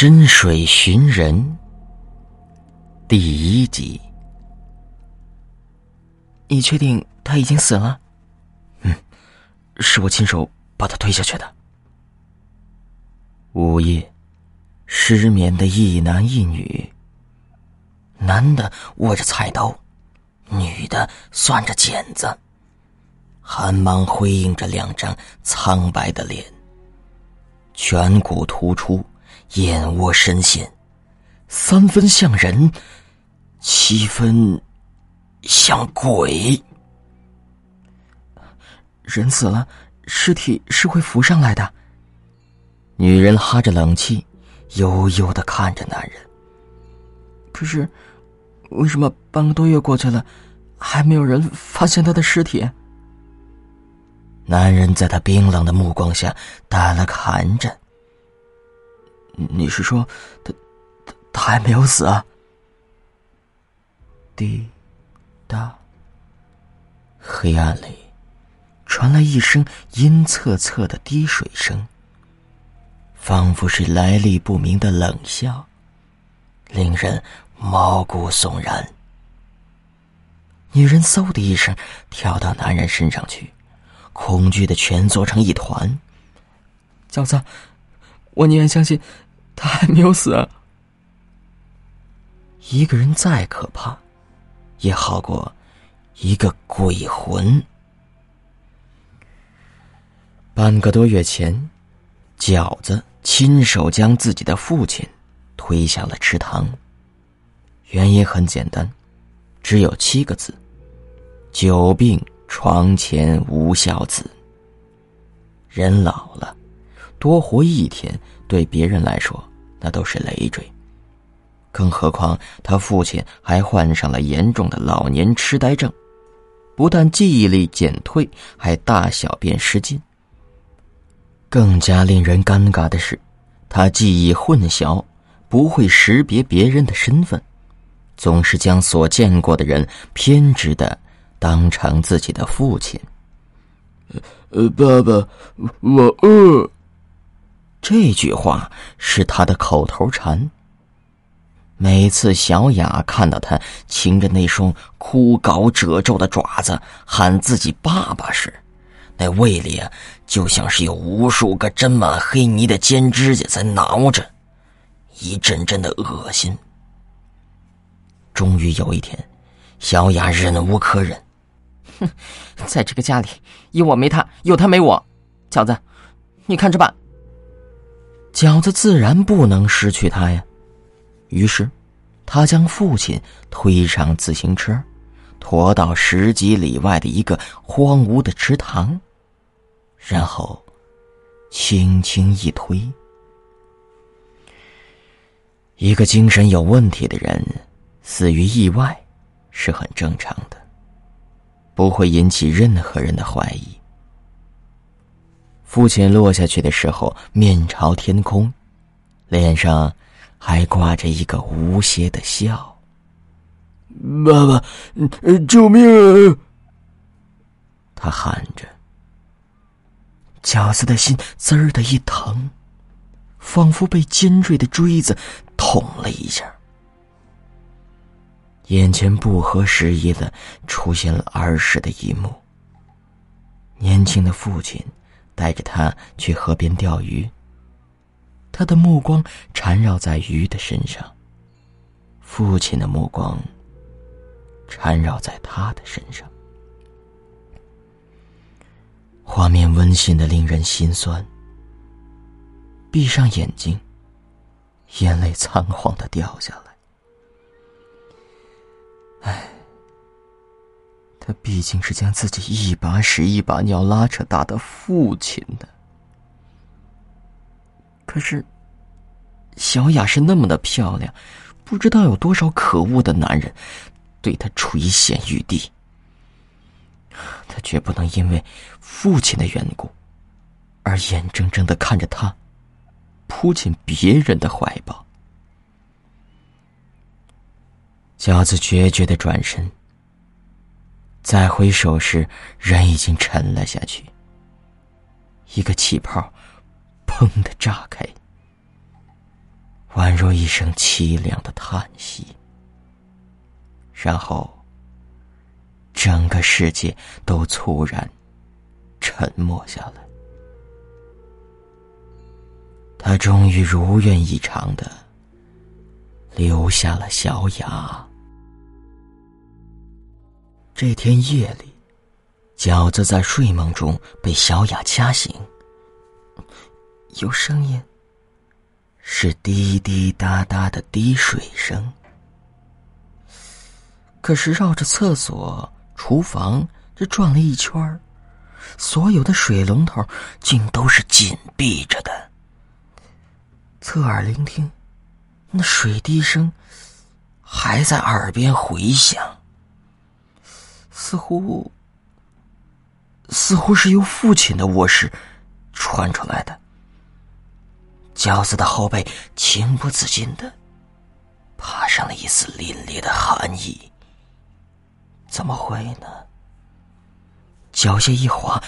深水寻人第一集。你确定他已经死了？嗯，是我亲手把他推下去的。午夜，失眠的一男一女，男的握着菜刀，女的攥着剪子，寒芒辉映着两张苍白的脸，颧骨突出。眼窝深陷，三分像人，七分像鬼。人死了，尸体是会浮上来的。女人哈着冷气，悠悠的看着男人。可是，为什么半个多月过去了，还没有人发现他的尸体？男人在他冰冷的目光下打了个寒战。你是说，他他他还没有死啊？滴答，黑暗里传来一声阴恻恻的滴水声，仿佛是来历不明的冷笑，令人毛骨悚然。女人嗖的一声跳到男人身上去，恐惧的蜷缩成一团。饺子，我宁愿相信。他还没有死。一个人再可怕，也好过一个鬼魂。半个多月前，饺子亲手将自己的父亲推下了池塘。原因很简单，只有七个字：久病床前无孝子。人老了，多活一天，对别人来说。那都是累赘，更何况他父亲还患上了严重的老年痴呆症，不但记忆力减退，还大小便失禁。更加令人尴尬的是，他记忆混淆，不会识别别人的身份，总是将所见过的人偏执的当成自己的父亲。呃，爸爸，我饿。这句话是他的口头禅。每次小雅看到他擎着那双枯槁褶皱的爪子喊自己爸爸时，那胃里就像是有无数个沾满黑泥的尖指甲在挠着，一阵阵的恶心。终于有一天，小雅忍无可忍，哼，在这个家里有我没他，有他没我，饺子，你看着办。饺子自然不能失去他呀，于是，他将父亲推上自行车，驮到十几里外的一个荒芜的池塘，然后，轻轻一推。一个精神有问题的人死于意外，是很正常的，不会引起任何人的怀疑。父亲落下去的时候，面朝天空，脸上还挂着一个无邪的笑。爸爸，救命！他喊着。饺子的心滋儿的一疼，仿佛被尖锐的锥子捅了一下。眼前不合时宜的出现了儿时的一幕。年轻的父亲。带着他去河边钓鱼。他的目光缠绕在鱼的身上，父亲的目光缠绕在他的身上。画面温馨的令人心酸。闭上眼睛，眼泪仓皇的掉下来。唉。他毕竟是将自己一把屎一把尿拉扯大的父亲的，可是小雅是那么的漂亮，不知道有多少可恶的男人对她垂涎欲滴，他绝不能因为父亲的缘故而眼睁睁的看着他扑进别人的怀抱。饺子决绝的转身。再回首时，人已经沉了下去。一个气泡，砰的炸开，宛如一声凄凉的叹息，然后整个世界都猝然沉默下来。他终于如愿以偿的留下了小雅。这天夜里，饺子在睡梦中被小雅掐醒，有声音。是滴滴答答的滴水声。可是绕着厕所、厨房这转了一圈所有的水龙头竟都是紧闭着的。侧耳聆听，那水滴声还在耳边回响，似乎似乎是由父亲的卧室传出来的。饺子的后背情不自禁的爬上了一丝凛冽的寒意。怎么会呢？脚下一滑，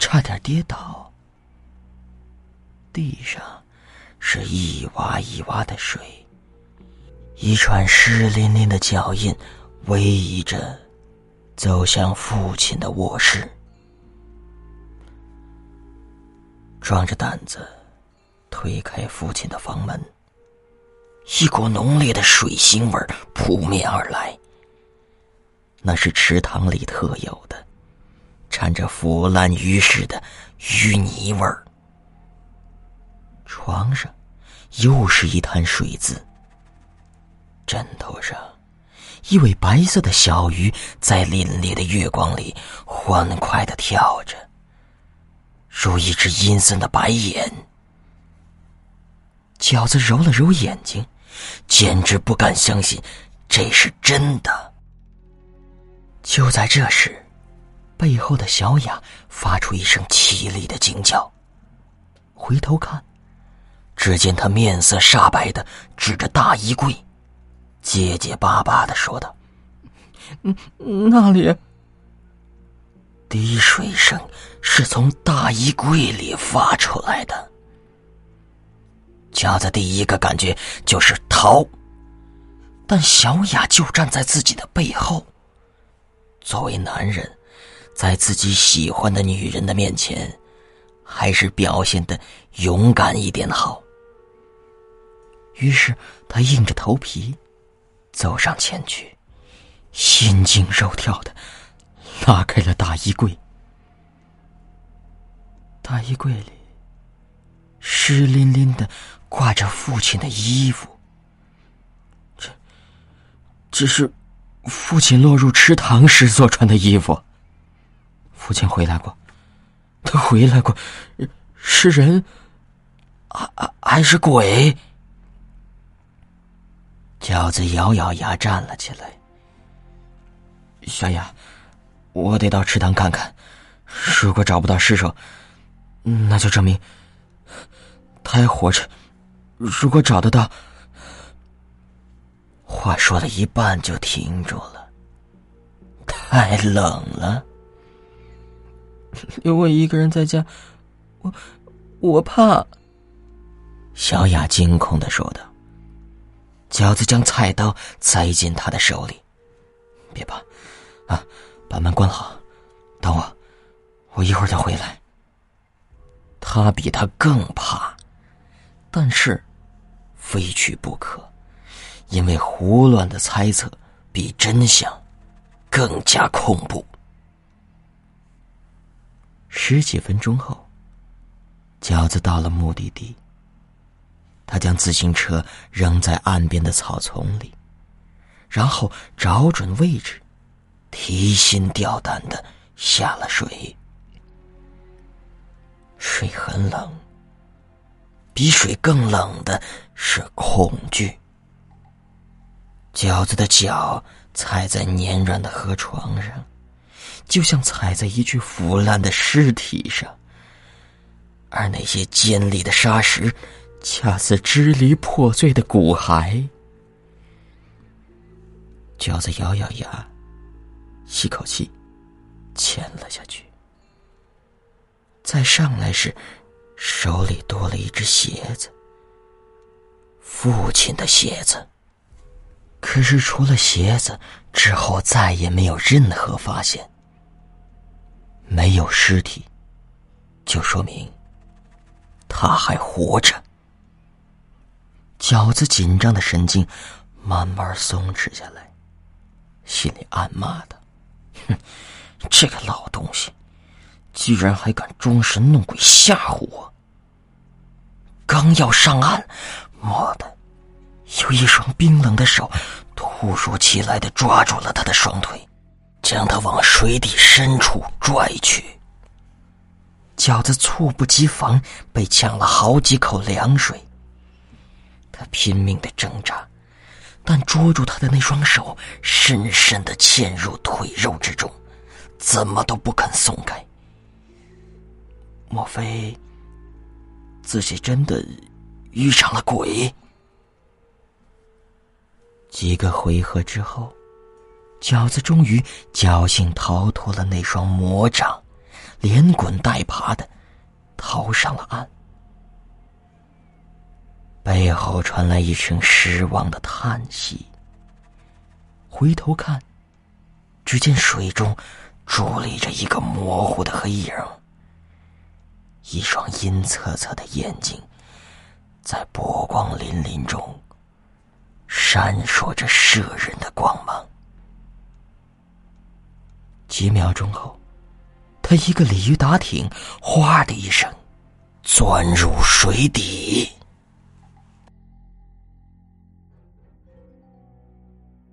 差点跌倒。地上是一洼一洼的水，一串湿淋淋的脚印逶迤着走向父亲的卧室，壮着胆子。推开父亲的房门，一股浓烈的水腥味扑面而来。那是池塘里特有的，掺着腐烂鱼似的淤泥味儿。床上又是一滩水渍，枕头上一尾白色的小鱼在凛冽的月光里欢快的跳着，如一只阴森的白眼。饺子揉了揉眼睛，简直不敢相信这是真的。就在这时，背后的小雅发出一声凄厉的惊叫。回头看，只见她面色煞白的指着大衣柜，结结巴巴的说道：“嗯，那里。”滴水声是从大衣柜里发出来的。夹子第一个感觉就是逃，但小雅就站在自己的背后。作为男人，在自己喜欢的女人的面前，还是表现的勇敢一点好。于是他硬着头皮走上前去，心惊肉跳的拉开了大衣柜。大衣柜里湿淋淋的。挂着父亲的衣服，这，这是父亲落入池塘时所穿的衣服。父亲回来过，他回来过，是人，还还是鬼？饺子咬咬牙站了起来。小雅，我得到池塘看看，如果找不到尸首，那就证明他还活着。如果找得到，话说了一半就停住了。太冷了，留我一个人在家，我我怕。小雅惊恐的说道。饺子将菜刀塞进他的手里，别怕，啊，把门关好，等我，我一会儿就回来。他比他更怕，但是。非去不可，因为胡乱的猜测比真相更加恐怖。十几分钟后，饺子到了目的地。他将自行车扔在岸边的草丛里，然后找准位置，提心吊胆的下了水。水很冷。比水更冷的是恐惧。饺子的脚踩在黏软的河床上，就像踩在一具腐烂的尸体上，而那些尖利的沙石，恰似支离破碎的骨骸。饺子咬咬牙，吸口气，潜了下去。再上来时。手里多了一只鞋子，父亲的鞋子。可是除了鞋子之后，再也没有任何发现。没有尸体，就说明他还活着。饺子紧张的神经慢慢松弛下来，心里暗骂他：“哼，这个老东西，居然还敢装神弄鬼吓唬我！”刚要上岸，妈的，有一双冰冷的手突如其来的抓住了他的双腿，将他往水底深处拽去。饺子猝不及防，被呛了好几口凉水。他拼命的挣扎，但捉住他的那双手深深的嵌入腿肉之中，怎么都不肯松开。莫非自己真的遇上了鬼？几个回合之后，饺子终于侥幸逃脱了那双魔掌，连滚带爬的逃上了岸。背后传来一声失望的叹息。回头看，只见水中伫立着一个模糊的黑影，一双阴恻恻的眼睛在波光粼粼中闪烁着摄人的光芒。几秒钟后，他一个鲤鱼打挺，哗的一声钻入水底。